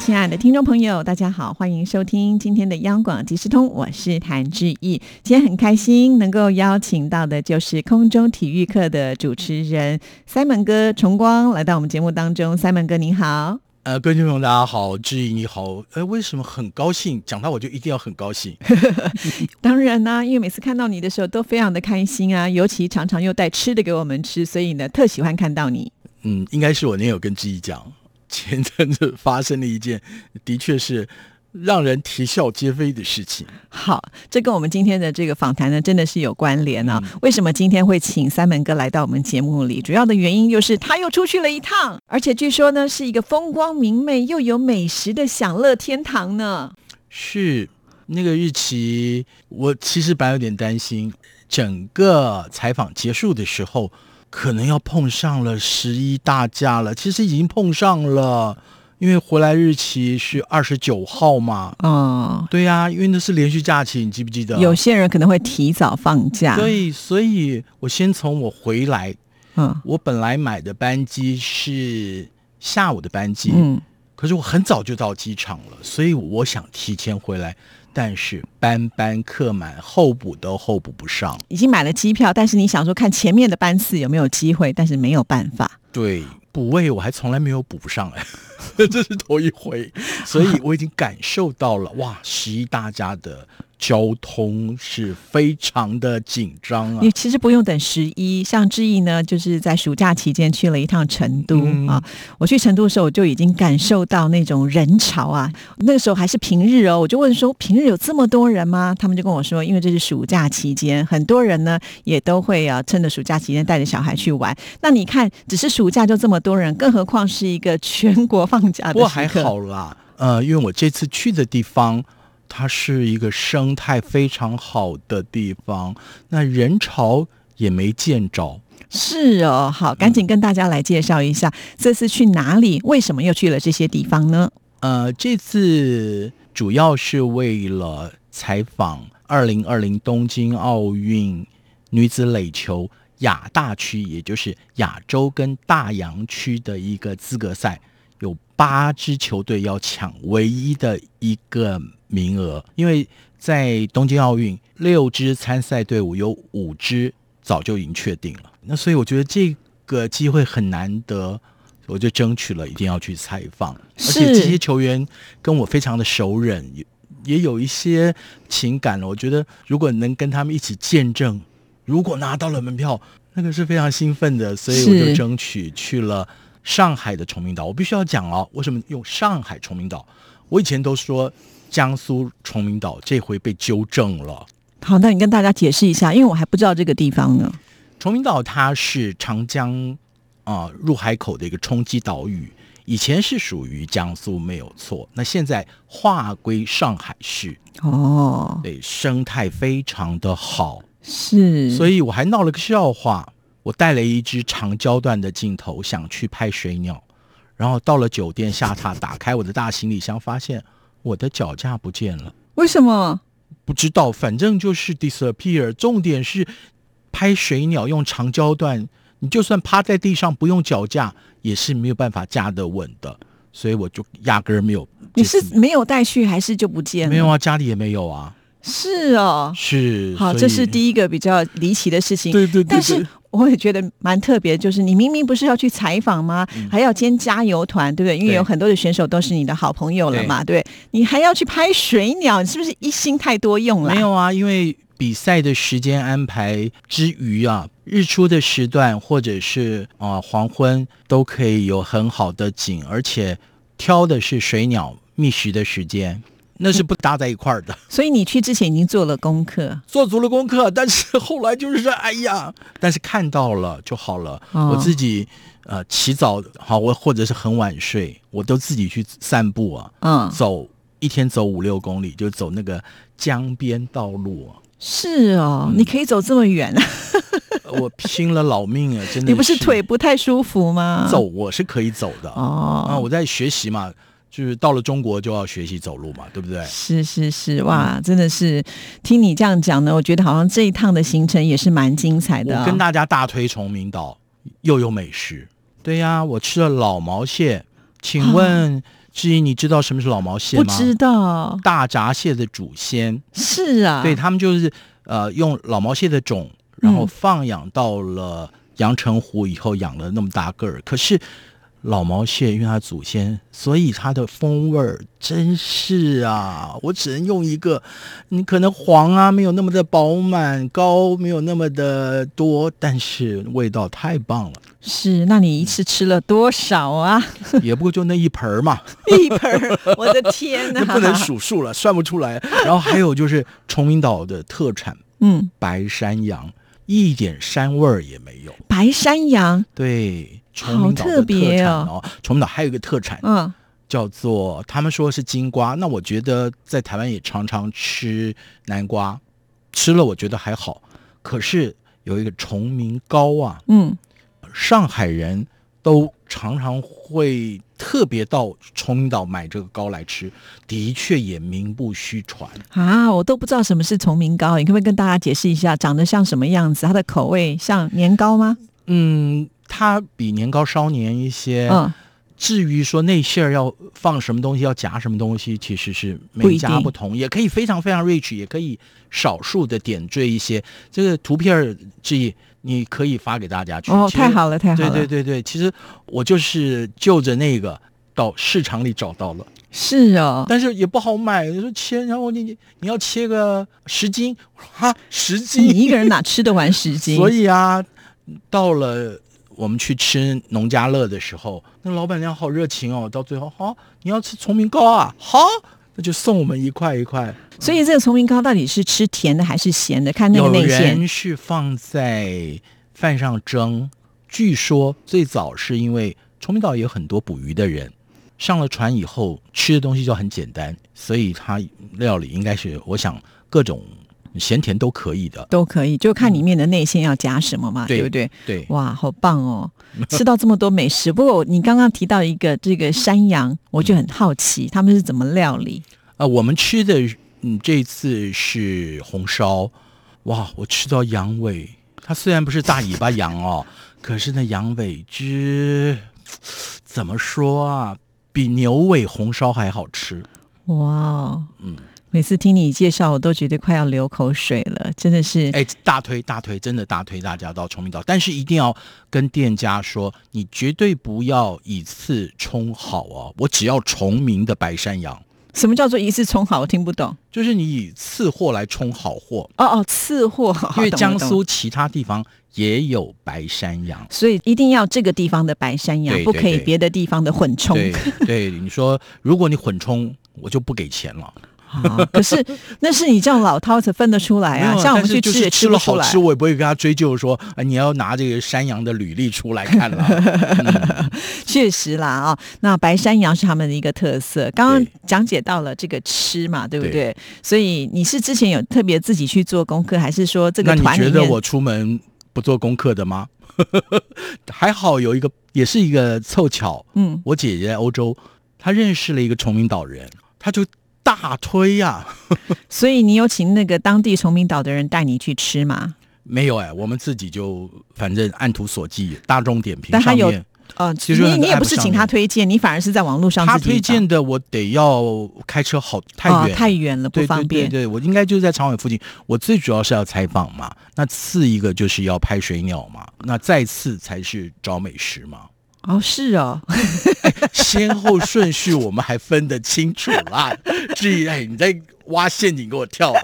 亲爱的听众朋友，大家好，欢迎收听今天的央广即时通，我是谭志毅。今天很开心能够邀请到的就是空中体育课的主持人 Simon 哥崇光来到我们节目当中。Simon 哥你好，呃，各位听众大家好，志毅你好。呃，为什么很高兴？讲到我就一定要很高兴。当然啦、因为每次看到你的时候都非常的开心啊，尤其常常又带吃的给我们吃，所以呢特喜欢看到你。嗯，应该是我那天有跟志毅讲，前阵子发生了一件，的确是让人啼笑皆非的事情。好，这跟我们今天的这个访谈呢，真的是有关联啊。为什么今天会请三门哥来到我们节目里？主要的原因就是他又出去了一趟，而且据说呢是一个风光明媚又有美食的享乐天堂呢。是那个日期，我其实本来有点担心，整个采访结束的时候，可能要碰上了十一大假了。其实已经碰上了，因为回来日期是二十九号嘛。嗯，对呀、因为那是连续假期，你记不记得？有些人可能会提早放假。所以，所以我先从我回来，嗯我本来买的班机是下午的班机，嗯，可是我很早就到机场了，所以我想提前回来，但是班班客满，候补都候补不上。已经买了机票，但是你想说看前面的班次有没有机会，但是没有办法。对，补位我还从来没有补不上哎，这是头一回，所以我已经感受到了哇，十一大家的交通是非常的紧张啊你。其实不用等十一，像志毅呢，就是在暑假期间去了一趟成都、嗯啊。我去成都的时候，我就已经感受到那种人潮啊。那个时候还是平日哦，我就问说，平日有这么多人吗？他们就跟我说，因为这是暑假期间，很多人呢也都会啊，趁着暑假期间带着小孩去玩。那你看，只是暑假就这么多人，更何况是一个全国放假的不过还好啦，呃，因为我这次去的地方，它是一个生态非常好的地方，那人潮也没见着。是哦，好，赶紧跟大家来介绍一下，这次去哪里？为什么又去了这些地方呢？呃，这次主要是为了采访二零二零东京奥运女子垒球亚大区，也就是亚洲跟大洋区的一个资格赛，有八支球队要抢唯一的一个名额，因为在东京奥运六支参赛队伍有五支早就已经确定了，那所以我觉得这个机会很难得。我就争取了，一定要去采访，而且这些球员跟我非常的熟稔，也也有一些情感了。我觉得如果能跟他们一起见证，如果拿到了门票，那个是非常兴奋的，所以我就争取去了上海的崇明岛。我必须要讲哦，为什么用上海崇明岛？我以前都说江苏崇明岛，这回被纠正了。好，那你跟大家解释一下，因为我还不知道这个地方呢。崇明岛它是长江啊、入海口的一个冲击岛屿，以前是属于江苏没有错，那现在划归上海市，哦，对，生态非常的好，是，所以以我还闹了个笑话，我带了一支长焦段的镜头想去拍水鸟，然后到了酒店下榻，打开我的大行李箱，发现我的脚架不见了。为什么？不知道，反正就是 disappear。重点是拍水鸟用长焦段，你就算趴在地上不用脚架，也是没有办法架得稳的。所以我就压根儿没有。你是没有带去，还是就不见了？没有啊，家里也没有啊。是哦。是，好，这是第一个比较离奇的事情。对对对但是对我也觉得蛮特别，就是你明明不是要去采访吗？还要兼加油团，对不对？因为有很多的选手都是你的好朋友了嘛，对对？你还要去拍水鸟，你是不是一心太多用了？没有啊，因为比赛的时间安排之余啊，日出的时段或者是啊、黄昏都可以有很好的景，而且挑的是水鸟觅食的时间，那是不搭在一块儿的。所以你去之前已经做了功课。做足了功课，但是后来就是说，哎呀，但是看到了就好了。哦我自己呃起早好，我或者是很晚睡，我都自己去散步啊，嗯，走一天走五六公里，就走那个江边道路啊。是哦，嗯你可以走这么远啊。我拼了老命啊，真的。你不是腿不太舒服吗？走我是可以走的哦啊，我在学习嘛，就是到了中国就要学习走路嘛，对不对？是是是，哇，真的是听你这样讲呢，我觉得好像这一趟的行程也是蛮精彩的、跟大家大推崇明岛，又有美食。对呀，我吃了老毛蟹，请问志怡，你知道什么是老毛蟹吗？不知道，大闸蟹的祖先。是啊，对他们就是呃用老毛蟹的种，然后嗯放养到了阳澄湖以后，养了那么大个儿。可是老毛蟹因为它祖先，所以它的风味儿真是啊，我只能用一个，你可能黄啊没有那么的饱满，膏没有那么的多，但是味道太棒了。是。那你一次吃了多少啊？也不过就那一盆儿嘛，一盆儿，我的天哪！那不能。数数了，算不出来。然后还有就是崇明岛的特产嗯，白山羊，一点膻味儿也没有。白山羊，对，崇明岛的好特别产哦哦。崇明岛还有一个特产、嗯，叫做，他们说是金瓜，那我觉得在台湾也常常吃南瓜，吃了我觉得还好。可是有一个崇明糕啊，嗯，上海人都常常会特别到崇明岛买这个糕来吃，的确也名不虚传。啊，我都不知道什么是崇明糕，你可不可以跟大家解释一下，长得像什么样子？它的口味像年糕吗？嗯，它比年糕稍黏一些。嗯，至于说内馅儿要放什么东西，要夹什么东西，其实是每家不同，也可以非常非常 rich，也可以少数的点缀一些。这个图片儿之一，你可以发给大家去。哦，太好了，太好了，对对对对，其实我就是就着那个到市场里找到了，是哦，但是也不好买。你说切，然后你你你要切个十斤，哈，十斤你，一个人哪吃得完十斤？所以啊，到了我们去吃农家乐的时候，那老板娘好热情哦。到最后，好、你要吃崇明糕啊？好，那就送我们一块一块。所以这个崇明糕到底是吃甜的还是咸的？看那个有内馅。人是放在饭上蒸，据说最早是因为崇明岛也有很多捕鱼的人。上了船以后，吃的东西就很简单，所以它料理应该是，我想各种咸甜都可以的。都可以，就看里面的内馅要加什么嘛，对对不对？对，哇，好棒哦！吃到这么多美食。不过你刚刚提到一个这个山羊，我就很好奇，他们是怎么料理？啊，我们吃的嗯这次是红烧，哇，我吃到羊尾，它虽然不是大尾巴羊哦，可是那羊尾汁怎么说啊，比牛尾红烧还好吃。哇哦，嗯，每次听你介绍，我都觉得快要流口水了，真的是。哎，大推大推，真的大推大家到崇明岛，但是一定要跟店家说，你绝对不要以次充好哦，我只要崇明的白山羊，什么叫做一次充好？我听不懂。就是你以次货来充好货，哦哦，次货，因为江苏其他地方也有白山羊。所以一定要这个地方的白山羊，对不可以别的地方的混充。对对，你说如果你混充，我就不给钱了。啊，可是 那是你这样老饕才分得出来啊，像我们去吃也吃了好吃，。我也不会跟他追究说，啊，你要拿这个山羊的履历出来看了。嗯确实啦啊、那白山羊是他们的一个特色。刚刚讲解到了这个吃嘛，对不对？对所以你是之前有特别自己去做功课，还是说这个团里面？觉得我出门不做功课的吗？还好有一个，也是一个凑巧，嗯，我姐姐在欧洲，她认识了一个崇明岛人，她就大推呀、所以你有请那个当地崇明岛的人带你去吃吗？没有哎，我们自己就反正按图索骥，大众点评但他有上面，哦，其实你你也不是请他推荐，你反而是在网络上他推荐的我得要开车好太哦远，太远了，不方便。对对对，我应该就是在长尾附近。我最主要是要采访嘛，那次一个就是要拍水鸟嘛，那再次才是找美食嘛。哦，是哦，先后顺序我们还分得清楚啦。至于哎，你在挖陷阱给我跳、啊，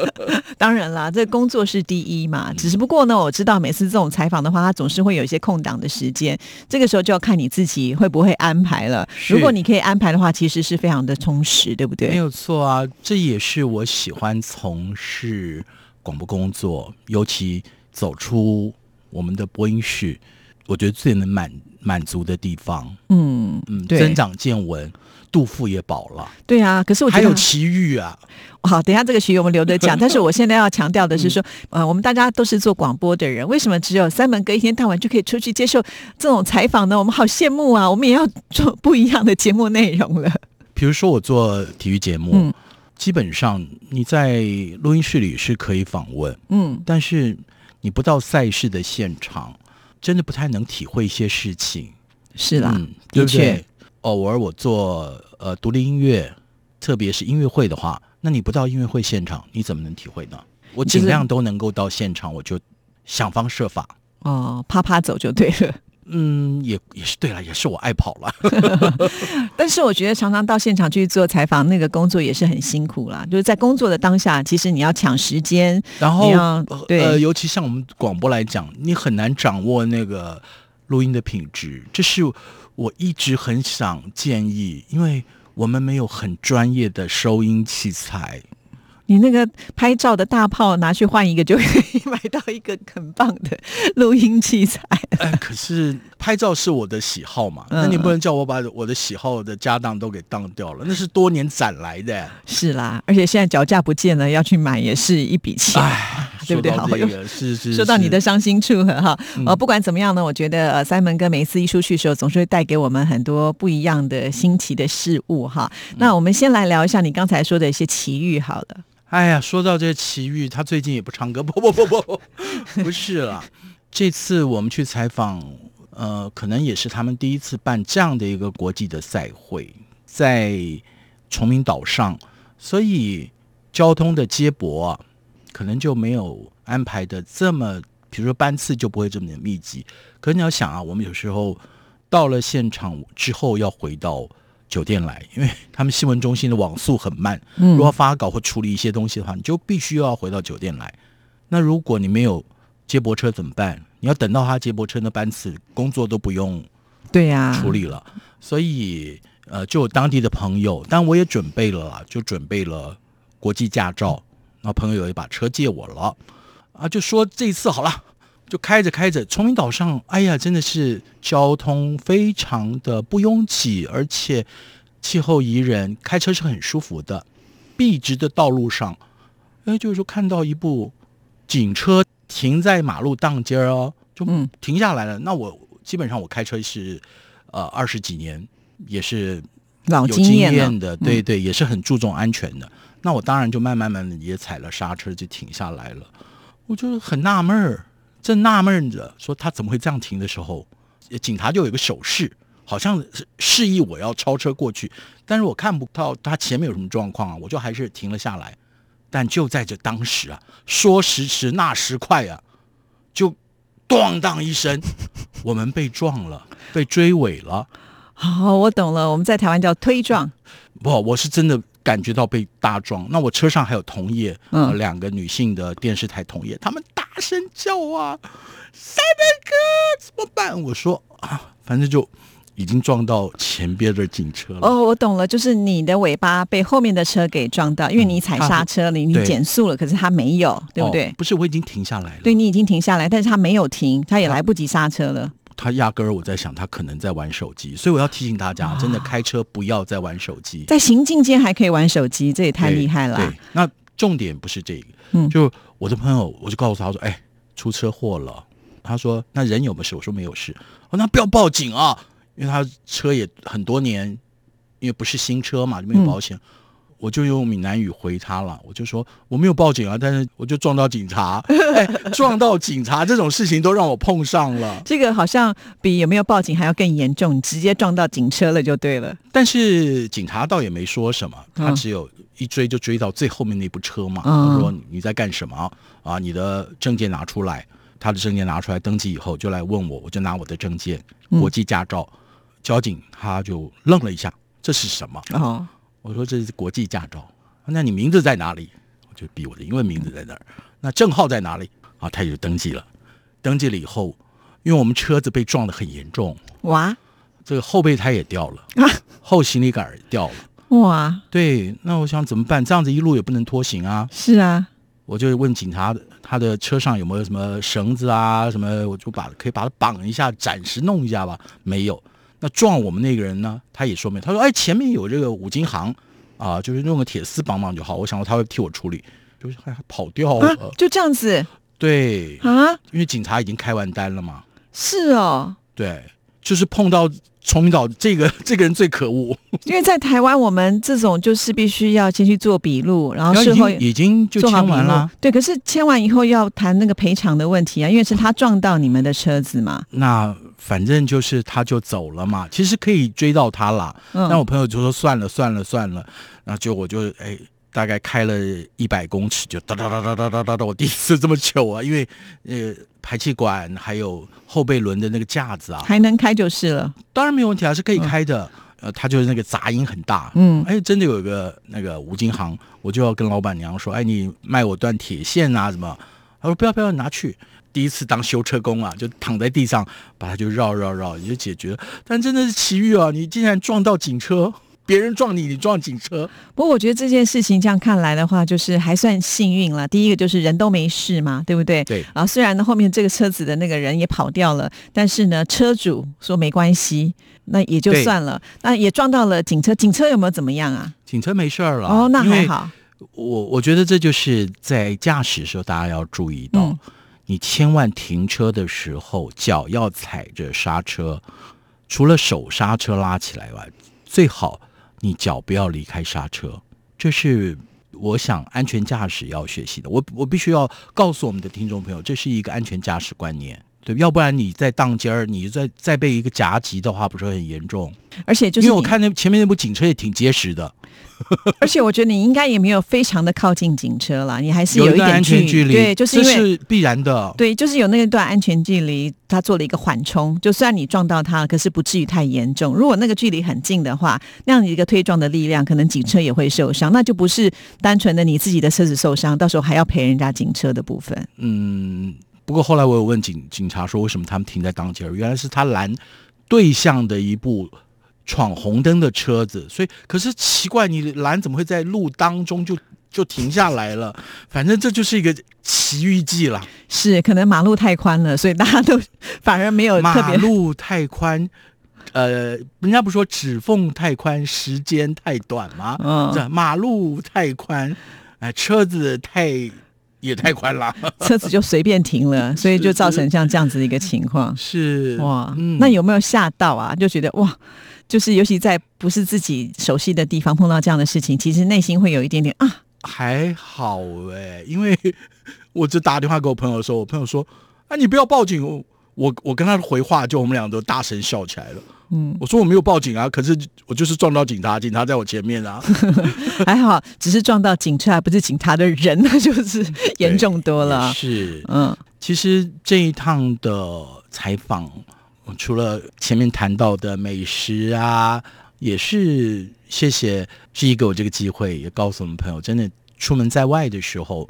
当然啦，这工作是第一嘛。只是不过呢，我知道每次这种采访的话，他总是会有一些空档的时间，这个时候就要看你自己会不会安排了。如果你可以安排的话，其实是非常的充实，对不对？没有错啊。这也是我喜欢从事广播工作，尤其走出我们的播音室。我觉得最能满满足的地方。嗯，嗯，对增长见闻，肚腹也饱了，对啊。可是我觉得还有奇遇啊。好，等一下这个徐我们留着讲。但是我现在要强调的是说，嗯呃，我们大家都是做广播的人，为什么只有三门哥一天到晚就可以出去接受这种采访呢？我们好羡慕啊！我们也要做不一样的节目内容了。比如说我做体育节目，嗯基本上你在录音室里是可以访问，嗯，但是你不到赛事的现场，真的不太能体会一些事情。是啦，嗯，对的确？偶尔我做呃独立音乐，特别是音乐会的话，那你不到音乐会现场，你怎么能体会呢？我尽量都能够到现场，我就想方设法。哦，啪啪走就对了。嗯，也也是对了，也是我爱跑了。但是我觉得常常到现场去做采访，那个工作也是很辛苦啦。就是在工作的当下，其实你要抢时间，然后对呃，尤其像我们广播来讲，你很难掌握那个录音的品质，这是我一直很想建议，因为我们没有很专业的收音器材。你那个拍照的大炮拿去换一个，就可以买到一个很棒的录音器材。哎，可是拍照是我的喜好嘛，嗯那你不能叫我把我的喜好的家当都给当掉了，那是多年攒来的。是啦，而且现在脚架不见了，要去买也是一笔钱。哎，对不对好这个是是说到你的伤心处了哈，嗯呃，不管怎么样呢，我觉得呃，三门哥每一次一出去的时候，总是会带给我们很多不一样的新奇的事物哈。嗯那我们先来聊一下你刚才说的一些奇遇好了。哎呀，说到这奇遇，他最近也不唱歌，不不不不，不是啦。这次我们去采访，呃，可能也是他们第一次办这样的一个国际的赛会，在崇明岛上，所以交通的接驳啊，可能就没有安排的这么，比如说班次就不会这么的密集。可是你要想啊，我们有时候到了现场之后要回到酒店来，因为他们新闻中心的网速很慢，嗯如果发稿或处理一些东西的话，你就必须要回到酒店来。那如果你没有接驳车怎么办？你要等到他接驳车的班次，工作都不用对呀、处理了。所以呃，就有当地的朋友，但我也准备了啦，就准备了国际驾照。那朋友也把车借我了啊，就说这一次好了。就开着开着，崇明岛上，哎呀，真的是交通非常的不拥挤，而且气候宜人，开车是很舒服的。笔直的道路上，哎，就是说看到一部警车停在马路当间儿哦，就嗯停下来了。那我基本上我开车是呃二十几年，也是老有经经验的，对对，也是很注重安全的。那我当然就慢慢慢的也踩了刹车，就停下来了。我就很纳闷儿，正纳闷着说他怎么会这样停的时候，警察就有一个手势，好像是示意我要超车过去，但是我看不到他前面有什么状况啊，我就还是停了下来。但就在这当时啊，说时迟那时快啊，就咣当一声，我们被撞了，被追尾了。好、我懂了，我们在台湾叫推撞。不，我是真的感觉到被大撞。那我车上还有同业，嗯呃，两个女性的电视台同业，他们大声叫啊，Simon 哥怎么办？我说啊，反正就已经撞到前边的警车了。哦，我懂了，就是你的尾巴被后面的车给撞到，因为你踩刹车了，你你减速了，可是他没有，对不对？哦不是，我已经停下来了。对你已经停下来，但是他没有停，他也来不及刹车了。他压根儿我在想，他可能在玩手机，所以我要提醒大家，真的开车不要再玩手机。在行进间还可以玩手机，这也太厉害了啊。对，对那重点不是这个，嗯就我的朋友，我就告诉他说，哎，出车祸了。他说，那人有没有事？我说没有事。哦，那不要报警啊，因为他车也很多年，因为不是新车嘛，就没有保险。我就用闽南语回他了，我就说我没有报警啊，但是我就撞到警察，哎，撞到警察这种事情都让我碰上了。这个好像比有没有报警还要更严重，你直接撞到警车了就对了。但是警察倒也没说什么，他嗯只有一追就追到最后面那部车嘛。嗯他说你在干什么啊？你的证件拿出来。他的证件拿出来登记以后，就来问我，我就拿我的证件，嗯国际驾照。交警他就愣了一下，这是什么？哦，我说这是国际驾照。那你名字在哪里？我就比我的英文名字在那儿。那证号在哪里？啊，他也就登记了。登记了以后，因为我们车子被撞得很严重，哇这个后备胎也掉了，啊后行李杆也掉了。哇，对，那我想怎么办？这样子一路也不能拖行啊。是啊，我就问警察他的车上有没有什么绳子啊什么，我就把可以把它绑一下，暂时弄一下吧。没有。那撞我们那个人呢？他也说明。他说：“哎，前面有这个五金行啊，就是弄个铁丝绑绑就好。”我想说他会替我处理，就是还跑掉了。就这样子对啊？因为警察已经开完单了嘛。是哦。对，就是碰到。崇明岛这个 这个人最可恶，因为在台湾，我们这种就是必须要先去做笔录，然后事后已经就签完了。对，可是签完以后要谈那个赔偿的问题啊，因为是他撞到你们的车子嘛。那反正就是他就走了嘛，其实可以追到他了。那我朋友就说算了算了算了，然后就我就哎。大概开了一百公尺，就哒哒哒哒哒哒哒哒，我第一次这么久啊！因为呃，排气管还有后备轮的那个架子啊，还能开就是了。当然没有问题啊，是可以开的。呃，它就是那个杂音很大。嗯，哎，真的有一个那个五金行，我就要跟老板娘说，哎，你卖我段铁线啊？什么？他说不要不要，拿去。第一次当修车工啊，就躺在地上把它就绕绕绕，也就解决了。但真的是奇遇啊！你竟然撞到警车。别人撞你，你撞警车。不过我觉得这件事情这样看来的话，就是还算幸运了。第一个就是人都没事嘛，对不对？对。然后虽然呢后面这个车子的那个人也跑掉了，但是呢车主说没关系，那也就算了。那也撞到了警车，警车有没有怎么样啊？警车没事儿了。哦，那还好。我我觉得这就是在驾驶的时候大家要注意到，你千万停车的时候脚要踩着刹车，除了手刹车拉起来外，最好。你脚不要离开刹车，这是我想安全驾驶要学习的。我我必须要告诉我们的听众朋友，这是一个安全驾驶观念，对，要不然你在当间儿，你再再被一个夹击的话，不是很严重？而且就是因为我看那前面那部警车也挺结实的。而且我觉得你应该也没有非常的靠近警车了，你还是有一点安全距离。对，就是因为必然的。对，就是有那一段安全距离，他做了一个缓冲。就算你撞到他，可是不至于太严重。如果那个距离很近的话，那样一个推撞的力量，可能警车也会受伤。那就不是单纯的你自己的车子受伤，到时候还要赔人家警车的部分。嗯，不过后来我有问警警察说，为什么他们停在当街？原来是他拦对向的一部。闯红灯的车子，所以可是奇怪，你拦怎么会在路当中就就停下来了？反正这就是一个奇遇记了。是，可能马路太宽了，所以大家都反而没有特别。马路太宽，呃，人家不说指缝太宽，时间太短吗？嗯，这马路太宽，哎，车子太也太宽了，车子就随便停了，所以就造成像这样子的一个情况。是哇，那有没有吓到啊？就觉得哇。就是尤其在不是自己熟悉的地方碰到这样的事情，其实内心会有一点点啊。还好哎，因为 我就打电话给我朋友的时候，我朋友说：“啊，你不要报警。”我我跟他的回话，就我们俩都大声笑起来了。嗯，我说我没有报警啊，可是我就是撞到警察，警察在我前面啊。还好，只是撞到警车，不是警察的人，那就是严重多了。是，嗯，其实这一趟的采访。除了前面谈到的美食啊，也是谢谢志毅给我这个机会，也告诉我们朋友，真的出门在外的时候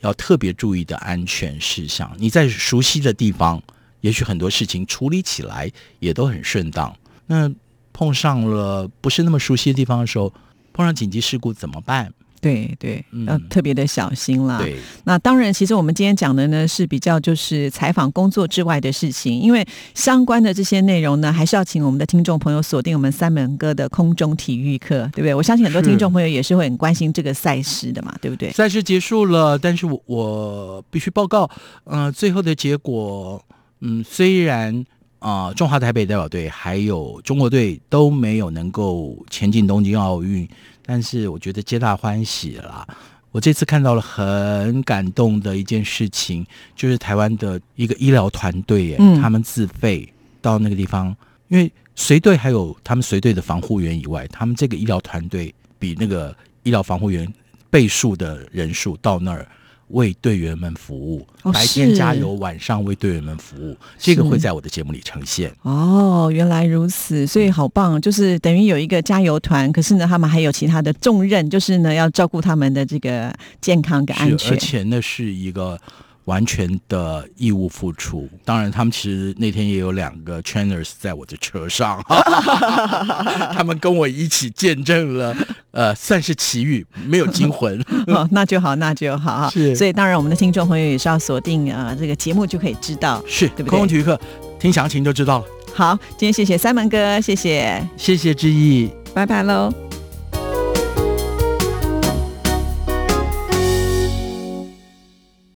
要特别注意的安全事项。你在熟悉的地方，也许很多事情处理起来也都很顺当。那碰上了不是那么熟悉的地方的时候，碰上紧急事故怎么办？对对，要特别的小心啦。对，那当然，其实我们今天讲的呢是比较就是采访工作之外的事情，因为相关的这些内容呢，还是要请我们的听众朋友锁定我们三门哥的空中体育课，对不对？我相信很多听众朋友也是会很关心这个赛事的嘛，对不对？赛事结束了，但是我我必须报告，嗯，最后的结果，嗯，虽然啊，中华台北代表队还有中国队都没有能够前进东京奥运。但是我觉得皆大欢喜啦。我这次看到了很感动的一件事情，就是台湾的一个医疗团队，哎，他们自费到那个地方，因为随队还有他们随队的防护员以外，他们这个医疗团队比那个医疗防护员倍数的人数到那儿。为队员们服务，白天加油，晚上为队员们服务，这个会在我的节目里呈现。哦，原来如此，所以好棒，就是等于有一个加油团，可是呢，他们还有其他的重任，就是呢，要照顾他们的这个健康跟安全。而且呢是一个完全的义务付出。当然，他们其实那天也有两个 trainers 在我的车上，他们跟我一起见证了，呃，算是奇遇，没有惊魂。哦，那就好，那就好。是所以当然我们的听众朋友也是要锁定啊、呃这个节目就可以知道。是，对不对空中体育课听详情就知道了。好，今天谢谢三门哥，谢谢，谢谢志毅。拜拜喽。